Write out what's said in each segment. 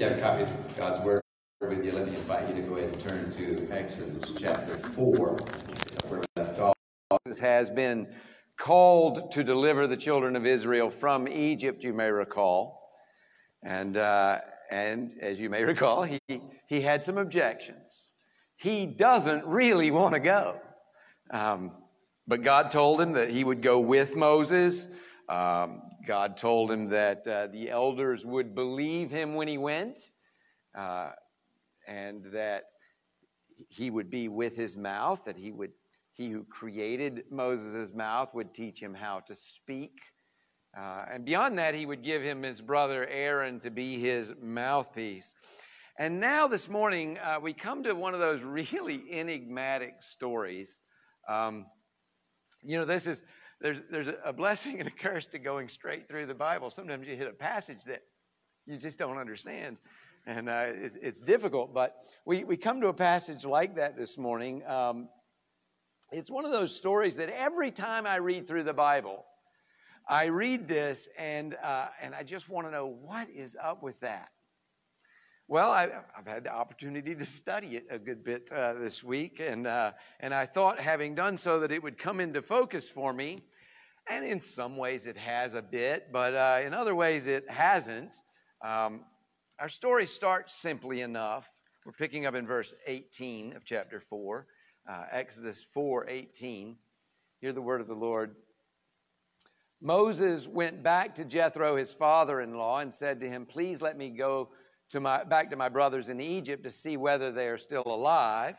you have a copy of God's Word with you, let me invite you to go ahead and turn to Exodus chapter 4, where we left off. Has been called to deliver the children of Israel from Egypt, you may recall. And, uh, and as you may recall, he, he had some objections. He doesn't really want to go. Um, but God told him that he would go with Moses. Um, God told him that uh, the elders would believe him when he went, uh, and that he would be with his mouth, that he would he who created Moses' mouth would teach him how to speak. Uh, and beyond that, he would give him his brother Aaron to be his mouthpiece. And now, this morning, uh, we come to one of those really enigmatic stories. Um, you know, this is there's there's a blessing and a curse to going straight through the Bible. Sometimes you hit a passage that you just don't understand, and uh, it's, it's, difficult. But we we come to a passage like that this morning. Um, it's one of those stories that every time I read through the Bible, I read this and uh, and I just want to know what is up with that. Well, I, have had the opportunity to study it a good bit uh, this week, and uh, and I thought, having done so, that it would come into focus for me. And in some ways, it has a bit, but uh, in other ways, it hasn't. Um, our story starts simply enough. We're picking up in verse 18 of chapter 4, uh, Exodus 4 18. Hear the word of the Lord. Moses went back to Jethro, his father in law, and said to him, Please let me go to my, back to my brothers in Egypt to see whether they are still alive.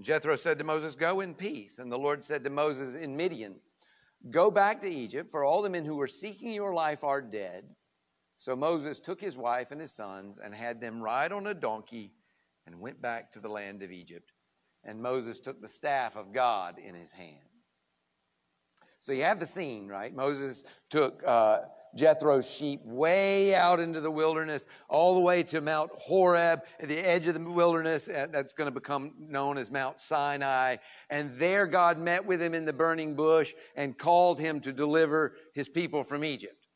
Jethro said to Moses, Go in peace. And the Lord said to Moses in Midian, Go back to Egypt, for all the men who were seeking your life are dead. So Moses took his wife and his sons and had them ride on a donkey and went back to the land of Egypt. And Moses took the staff of God in his hand. So you have the scene, right? Moses took uh, Jethro's sheep way out into the wilderness, all the way to Mount Horeb, at the edge of the wilderness. Uh, that's going to become known as Mount Sinai. And there God met with him in the burning bush and called him to deliver his people from Egypt.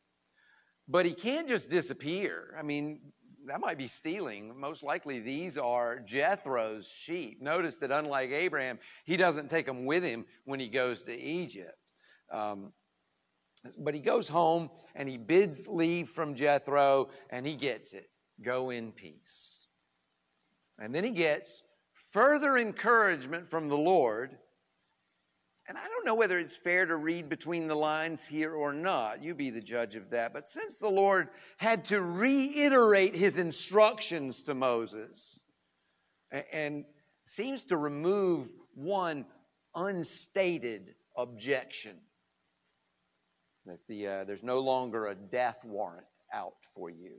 But he can't just disappear. I mean, that might be stealing. Most likely, these are Jethro's sheep. Notice that unlike Abraham, he doesn't take them with him when he goes to Egypt. Um, but he goes home and he bids leave from Jethro and he gets it. Go in peace. And then he gets further encouragement from the Lord. And I don't know whether it's fair to read between the lines here or not. You be the judge of that. But since the Lord had to reiterate his instructions to Moses and seems to remove one unstated objection that the, uh, there's no longer a death warrant out for you.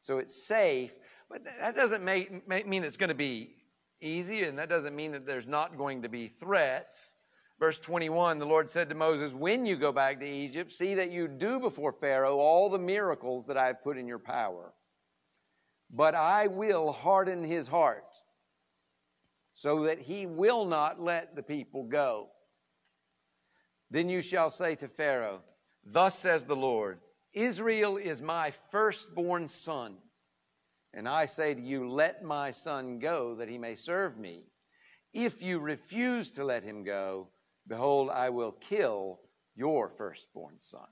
So it's safe, but that doesn't make, make, mean it's going to be easy, and that doesn't mean that there's not going to be threats. Verse 21 the Lord said to Moses, When you go back to Egypt, see that you do before Pharaoh all the miracles that I have put in your power. But I will harden his heart so that he will not let the people go. Then you shall say to Pharaoh, Thus says the Lord, Israel is my firstborn son. And I say to you, Let my son go, that he may serve me. If you refuse to let him go, behold, I will kill your firstborn son.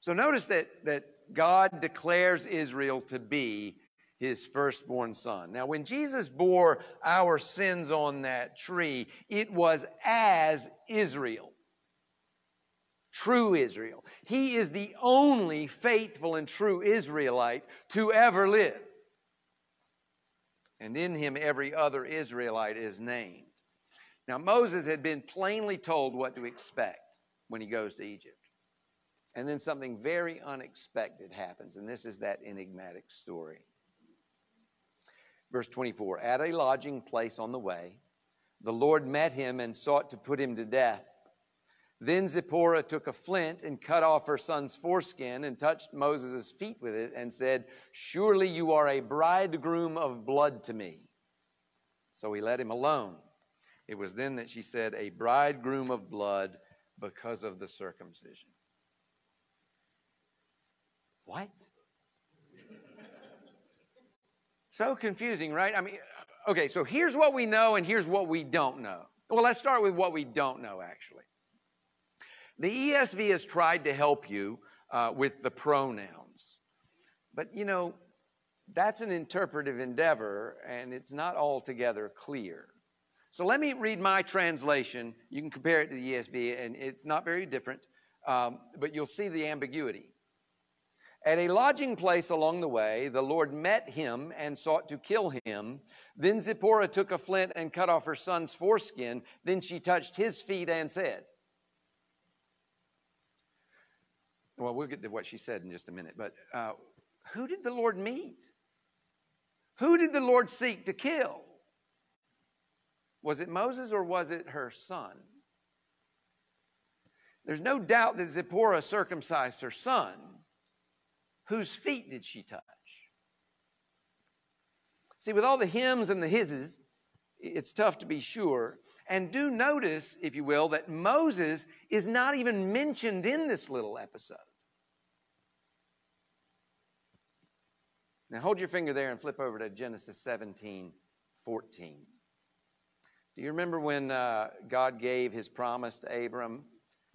So notice that, that God declares Israel to be his firstborn son. Now, when Jesus bore our sins on that tree, it was as Israel. True Israel. He is the only faithful and true Israelite to ever live. And in him, every other Israelite is named. Now, Moses had been plainly told what to expect when he goes to Egypt. And then something very unexpected happens, and this is that enigmatic story. Verse 24 At a lodging place on the way, the Lord met him and sought to put him to death. Then Zipporah took a flint and cut off her son's foreskin and touched Moses' feet with it and said, Surely you are a bridegroom of blood to me. So he let him alone. It was then that she said, A bridegroom of blood because of the circumcision. What? So confusing, right? I mean, okay, so here's what we know and here's what we don't know. Well, let's start with what we don't know, actually. The ESV has tried to help you uh, with the pronouns. But, you know, that's an interpretive endeavor and it's not altogether clear. So let me read my translation. You can compare it to the ESV, and it's not very different, um, but you'll see the ambiguity. At a lodging place along the way, the Lord met him and sought to kill him. Then Zipporah took a flint and cut off her son's foreskin. Then she touched his feet and said, Well, we'll get to what she said in just a minute, but uh, who did the Lord meet? Who did the Lord seek to kill? Was it Moses or was it her son? There's no doubt that Zipporah circumcised her son. Whose feet did she touch? See, with all the hims and the hisses, it's tough to be sure. And do notice, if you will, that Moses is not even mentioned in this little episode. Now hold your finger there and flip over to Genesis 17 14. Do you remember when uh, God gave his promise to Abram?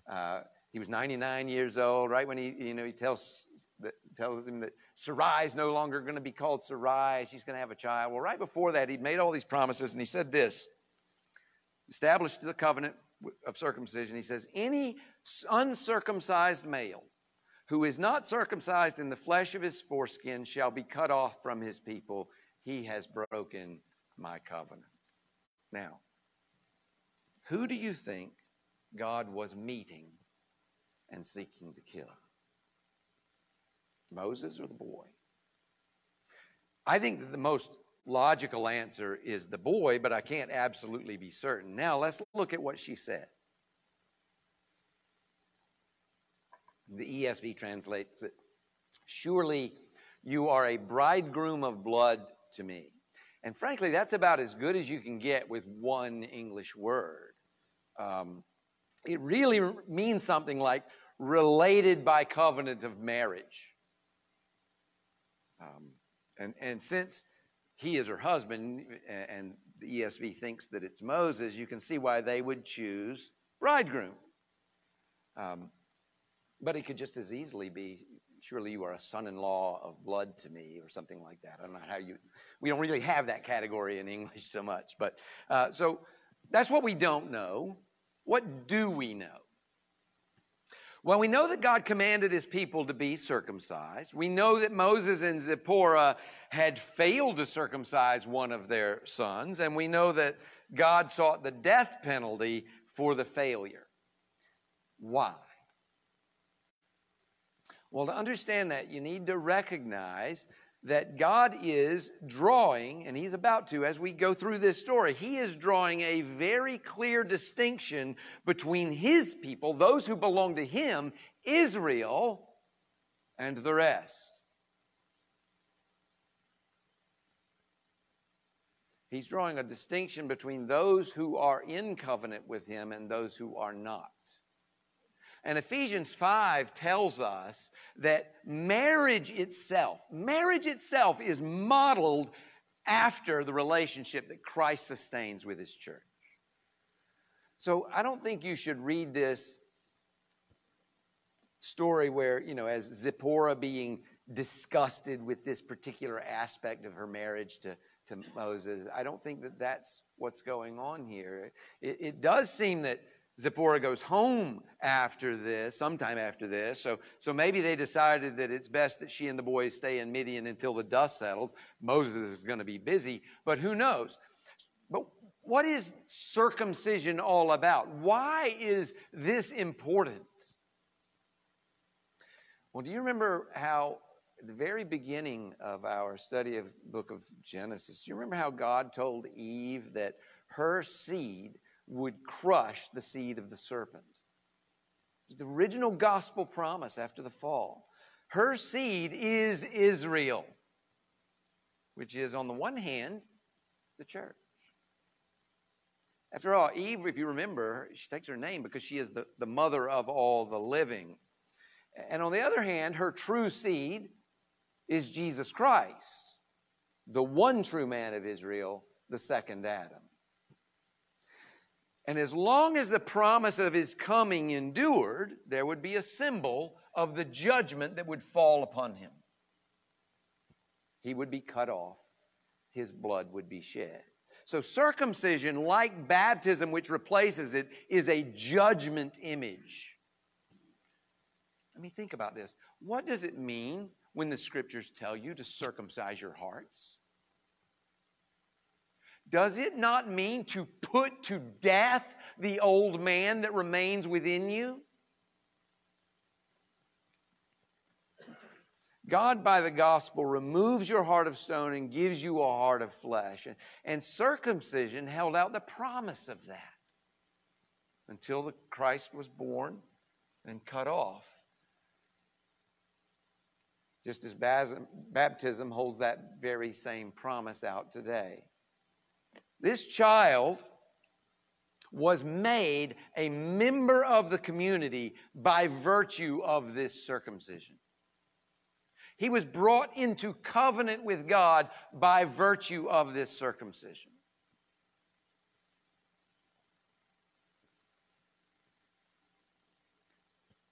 Uh, he was 99 years old, right when he, you know, he tells, that, tells him that Sarai is no longer going to be called Sarai. She's going to have a child. Well, right before that, he'd made all these promises, and he said this established the covenant of circumcision. He says, Any uncircumcised male who is not circumcised in the flesh of his foreskin shall be cut off from his people. He has broken my covenant. Now, who do you think God was meeting and seeking to kill? Moses or the boy? I think that the most logical answer is the boy, but I can't absolutely be certain. Now, let's look at what she said. The ESV translates it Surely you are a bridegroom of blood to me. And frankly, that's about as good as you can get with one English word. Um, it really means something like related by covenant of marriage. Um, and, and since he is her husband, and the ESV thinks that it's Moses, you can see why they would choose bridegroom. Um, but it could just as easily be, surely you are a son in law of blood to me, or something like that. I don't know how you, we don't really have that category in English so much. But uh, so that's what we don't know. What do we know? Well, we know that God commanded his people to be circumcised. We know that Moses and Zipporah had failed to circumcise one of their sons, and we know that God sought the death penalty for the failure. Why? Well, to understand that, you need to recognize that God is drawing, and He's about to as we go through this story, He is drawing a very clear distinction between His people, those who belong to Him, Israel, and the rest. He's drawing a distinction between those who are in covenant with Him and those who are not. And Ephesians 5 tells us that marriage itself, marriage itself is modeled after the relationship that Christ sustains with his church. So I don't think you should read this story where, you know, as Zipporah being disgusted with this particular aspect of her marriage to, to Moses, I don't think that that's what's going on here. It, it does seem that Zipporah goes home after this, sometime after this. So, so maybe they decided that it's best that she and the boys stay in Midian until the dust settles. Moses is going to be busy, but who knows? But what is circumcision all about? Why is this important? Well, do you remember how at the very beginning of our study of book of Genesis, do you remember how God told Eve that her seed would crush the seed of the serpent. It was the original gospel promise after the fall. Her seed is Israel, which is, on the one hand, the church. After all, Eve, if you remember, she takes her name because she is the, the mother of all the living. And on the other hand, her true seed is Jesus Christ. the one true man of Israel, the second Adam. And as long as the promise of his coming endured, there would be a symbol of the judgment that would fall upon him. He would be cut off, his blood would be shed. So, circumcision, like baptism, which replaces it, is a judgment image. Let me think about this. What does it mean when the scriptures tell you to circumcise your hearts? Does it not mean to put to death the old man that remains within you? God, by the gospel, removes your heart of stone and gives you a heart of flesh. And, and circumcision held out the promise of that until the Christ was born and cut off. Just as baptism holds that very same promise out today. This child was made a member of the community by virtue of this circumcision. He was brought into covenant with God by virtue of this circumcision.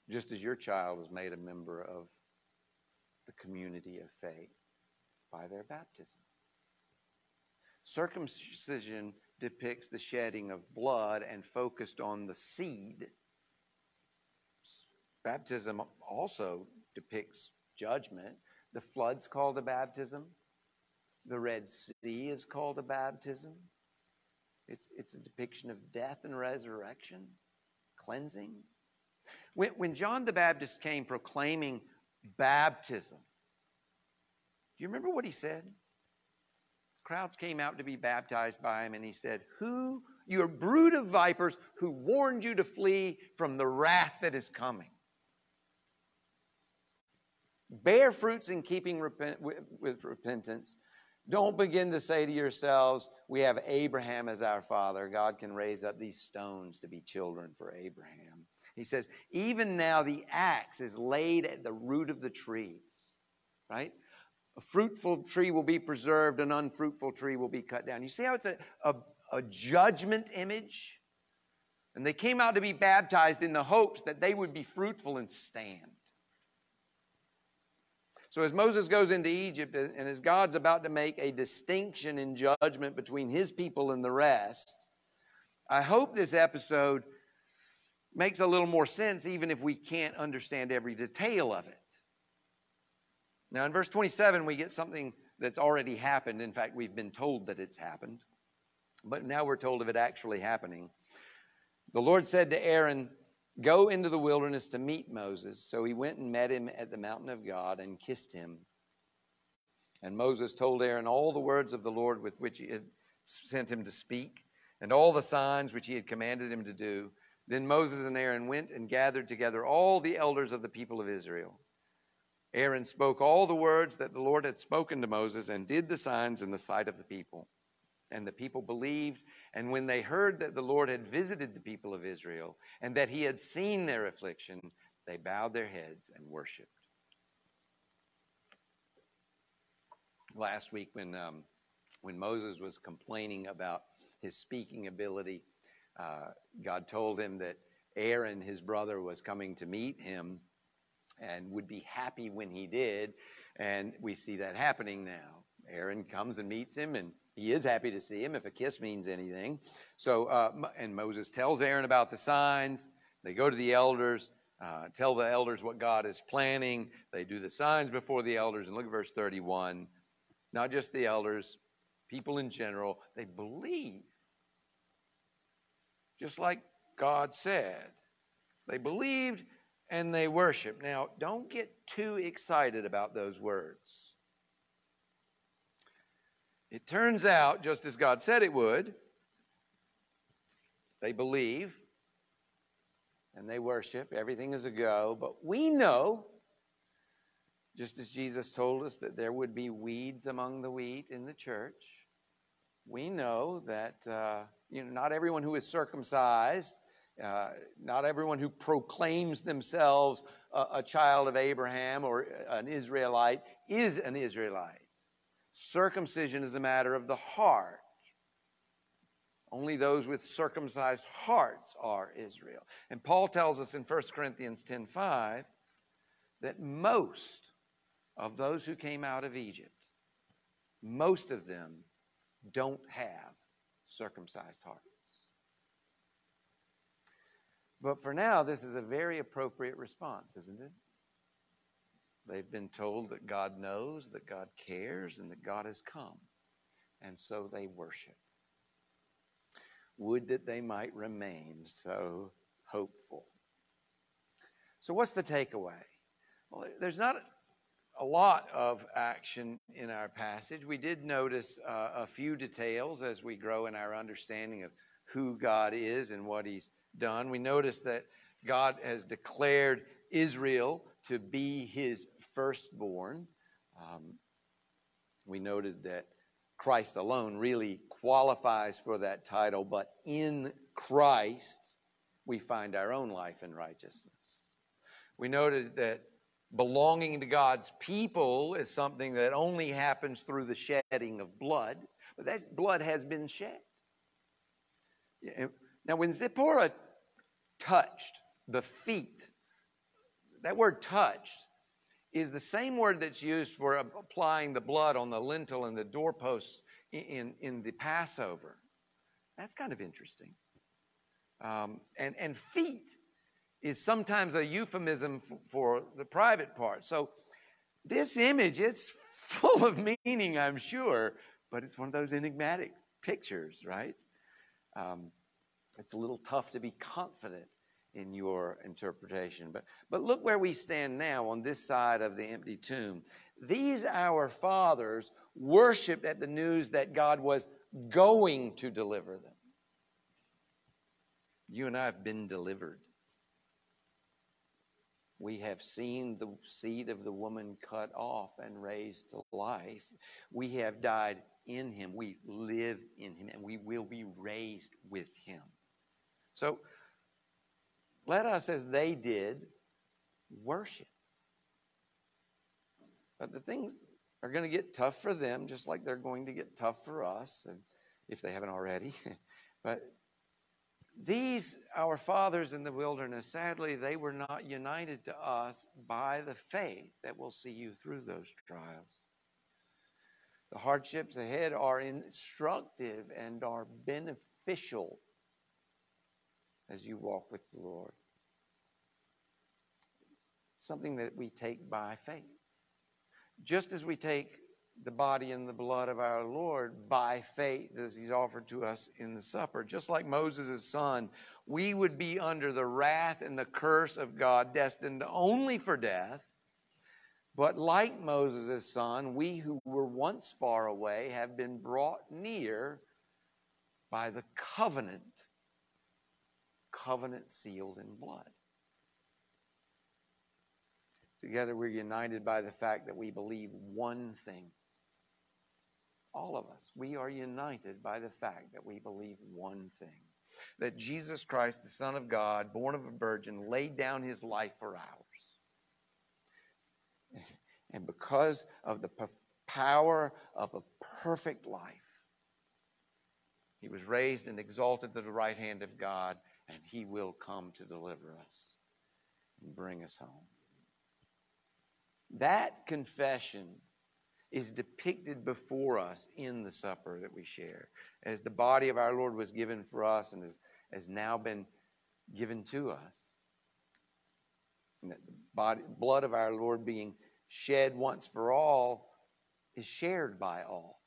Just as your child is made a member of the community of faith by their baptism. Circumcision depicts the shedding of blood and focused on the seed. Baptism also depicts judgment. The flood's called a baptism. The Red Sea is called a baptism. It's, it's a depiction of death and resurrection, cleansing. When, when John the Baptist came proclaiming baptism, do you remember what he said? Crowds came out to be baptized by him, and he said, Who, your brood of vipers, who warned you to flee from the wrath that is coming? Bear fruits in keeping repent, with, with repentance. Don't begin to say to yourselves, We have Abraham as our father. God can raise up these stones to be children for Abraham. He says, Even now the axe is laid at the root of the trees, right? A fruitful tree will be preserved, an unfruitful tree will be cut down. You see how it's a, a, a judgment image? And they came out to be baptized in the hopes that they would be fruitful and stand. So, as Moses goes into Egypt uh, and as God's about to make a distinction in judgment between his people and the rest, I hope this episode makes a little more sense, even if we can't understand every detail of it. Now, in verse 27, we get something that's already happened. In fact, we've been told that it's happened, but now we're told of it actually happening. The Lord said to Aaron, Go into the wilderness to meet Moses. So he went and met him at the mountain of God and kissed him. And Moses told Aaron all the words of the Lord with which he had sent him to speak, and all the signs which he had commanded him to do. Then Moses and Aaron went and gathered together all the elders of the people of Israel. Aaron spoke all the words that the Lord had spoken to Moses and did the signs in the sight of the people. And the people believed. And when they heard that the Lord had visited the people of Israel and that he had seen their affliction, they bowed their heads and worshiped. Last week, when, um, when Moses was complaining about his speaking ability, uh, God told him that Aaron, his brother, was coming to meet him and would be happy when he did. And we see that happening now. Aaron comes and meets him, and he is happy to see him if a kiss means anything. So, uh, and Moses tells Aaron about the signs. They go to the elders, uh, tell the elders what God is planning. They do the signs before the elders. And look at verse 31. Not just the elders, people in general, they believe. Just like God said. They believed and they worship. Now, don't get too excited about those words. It turns out, just as God said it would, they believe and they worship. Everything is a go. But we know, just as Jesus told us that there would be weeds among the wheat in the church, we know that uh, you know, not everyone who is circumcised uh, not everyone who proclaims themselves a, a, child of Abraham or an Israelite is an Israelite. circumcision is a matter of the heart. Only those with circumcised hearts are Israel. And Paul tells us in 1 Corinthians 10:5 that most of those who came out of Egypt, most of them don't have circumcised hearts. But for now, this is a very appropriate response, isn't it? They've been told that God knows, that God cares, and that God has come. And so they worship. Would that they might remain so hopeful. So, what's the takeaway? Well, there's not a lot of action in our passage. We did notice uh, a few details as we grow in our understanding of who God is and what He's done. We notice that God has declared Israel to be His firstborn. Um, we noted that Christ alone really qualifies for that title, but in Christ we find our own life and righteousness. We noted that belonging to God's people is something that only happens through the shedding of blood, but that blood has been shed. Now, when Zipporah touched the feet, that word touched is the same word that's used for applying the blood on the lintel and the doorposts in, in the Passover. That's kind of interesting. Um, and, and feet is sometimes a euphemism f- for the private part. So this image, it's full of meaning, I'm sure, but it's one of those enigmatic pictures, right? Um, it's a little tough to be confident in your interpretation. But, but look where we stand now on this side of the empty tomb. These our fathers worshiped at the news that God was going to deliver them. You and I have been delivered. We have seen the seed of the woman cut off and raised to life. We have died in him. We live in him, and we will be raised with him. So let us, as they did, worship. But the things are going to get tough for them, just like they're going to get tough for us, and if they haven't already. but these, our fathers in the wilderness, sadly, they were not united to us by the faith that will see you through those trials. The hardships ahead are instructive and are beneficial as you walk with the Lord. Something that we take by faith. Just as we take the body and the blood of our Lord by faith as he's offered to us in the supper. Just like Moses' son, we would be under the wrath and the curse of God, destined only for death. But like Moses' son, we who were once far away have been brought near by the covenant covenant sealed in blood. Together, we're united by the fact that we believe one thing. All of us, we are united by the fact that we believe one thing that Jesus Christ, the Son of God, born of a virgin, laid down his life for ours. And because of the power of a perfect life, he was raised and exalted to the right hand of God and He will come to deliver us and bring us home. That confession is depicted before us in the supper that we share. As the body of our Lord was given for us and has, has now been given to us. And that the body, blood of our Lord being shed once for all is shared by all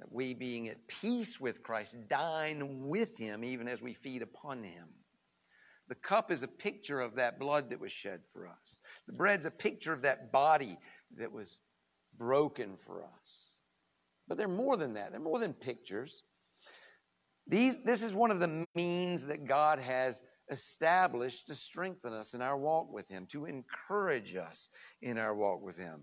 that we, being at peace with Christ, dine with him even as we feed upon him. The cup is a picture of that blood that was shed for us. The bread's a picture of that body that was broken for us. But they're more than that, they're more than pictures. These, this is one of the means that God has established to strengthen us in our walk with Him, to encourage us in our walk with Him.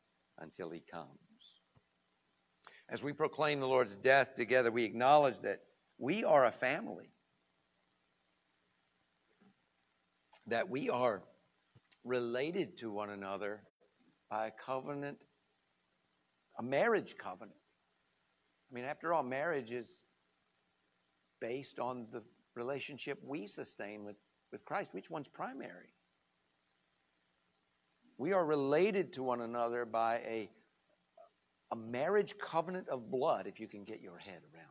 until he comes. As we proclaim the Lord's death together, we acknowledge that we are a family, that we are related to one another by a covenant, a marriage covenant. I mean, after all, marriage is based on the relationship we sustain with, with Christ. Which one's primary? We are related to one another by a, a marriage covenant of blood, if you can get your head around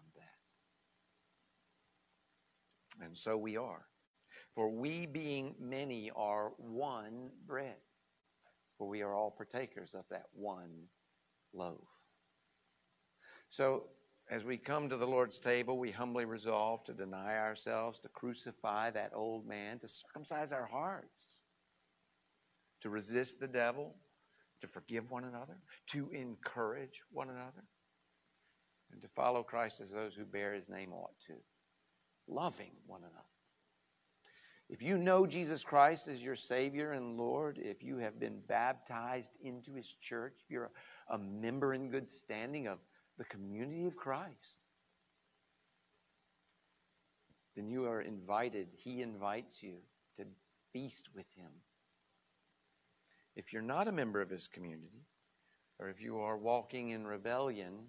that. And so we are. For we, being many, are one bread, for we are all partakers of that one loaf. So, as we come to the Lord's table, we humbly resolve to deny ourselves, to crucify that old man, to circumcise our hearts, to resist the devil, to forgive one another, to encourage one another, and to follow Christ as those who bear his name ought to, loving one another. If you know Jesus Christ as your Savior and Lord, if you have been baptized into His church, if you're a, member in good standing of the community of Christ, then you are invited. He invites you to feast with Him. If you're not a member of His community, or if you are walking in rebellion,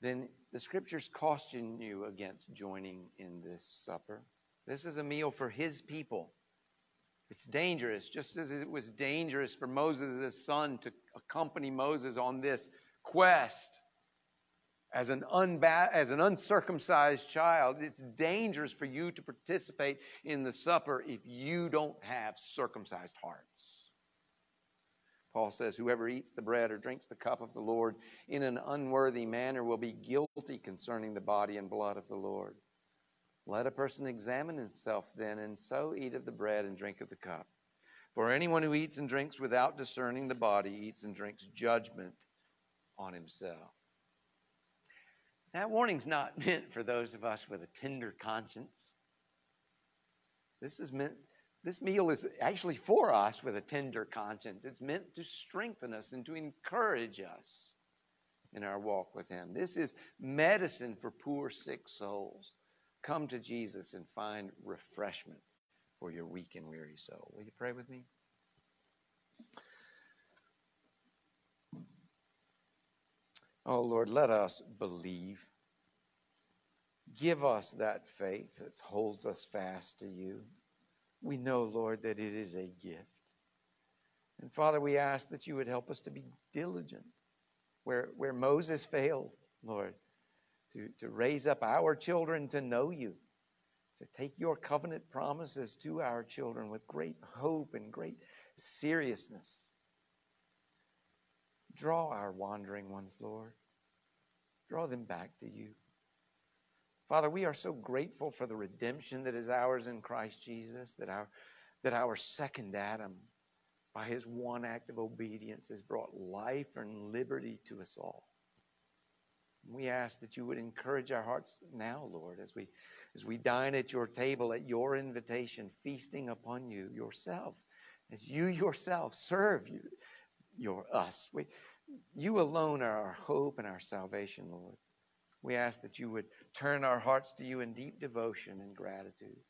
then the scriptures caution you against joining in this supper. This is a meal for his people. It's dangerous, just as it was dangerous for Moses' son to accompany Moses on this quest as an, unba- as an uncircumcised child. It's dangerous for you to participate in the supper if you don't have circumcised hearts. Paul says, Whoever eats the bread or drinks the cup of the Lord in an unworthy manner will be guilty concerning the body and blood of the Lord. Let a person examine himself then, and so eat of the bread and drink of the cup. For anyone who eats and drinks without discerning the body eats and drinks judgment on himself. That warning's not meant for those of us with a tender conscience. This is meant this meal is actually for us with a tender conscience. It's meant to strengthen us and to encourage us in our walk with him. This is medicine for poor sick souls. Come to Jesus and find refreshment for your weak and weary soul. Will you pray with me? Oh Lord, let us believe. Give us that faith that holds us fast to you. We know, Lord, that it is a gift. And Father, we ask that you would help us to be diligent. Where, where Moses failed, Lord, to, to raise up our children to know you, to take your covenant promises to our children with great hope and great seriousness. Draw our wandering ones, Lord. Draw them back to you. Father, we are so grateful for the redemption that is ours in Christ Jesus, that our, that our second Adam, by his one act of obedience, has brought life and liberty to us all. We ask that you would encourage our hearts now, Lord, as we as we dine at your table at your invitation, feasting upon you yourself, as you yourself serve you, your us. We, you alone are our hope and our salvation, Lord. We ask that you would turn our hearts to you in deep devotion and gratitude.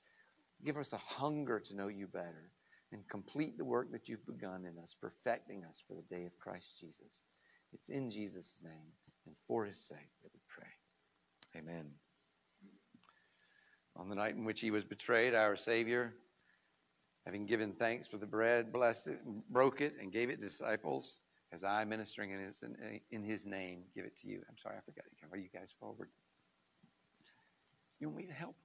Give us a hunger to know you better and complete the work that you've begun in us, perfecting us for the day of Christ Jesus. It's in Jesus' name and for his sake that we pray. Amen. On the night in which he was betrayed, our Savior, having given thanks for the bread, blessed it, broke it, and gave it to disciples, as I, ministering in his, in his name, give it to you. I'm sorry, I forgot. Are you guys forward? You want me to help?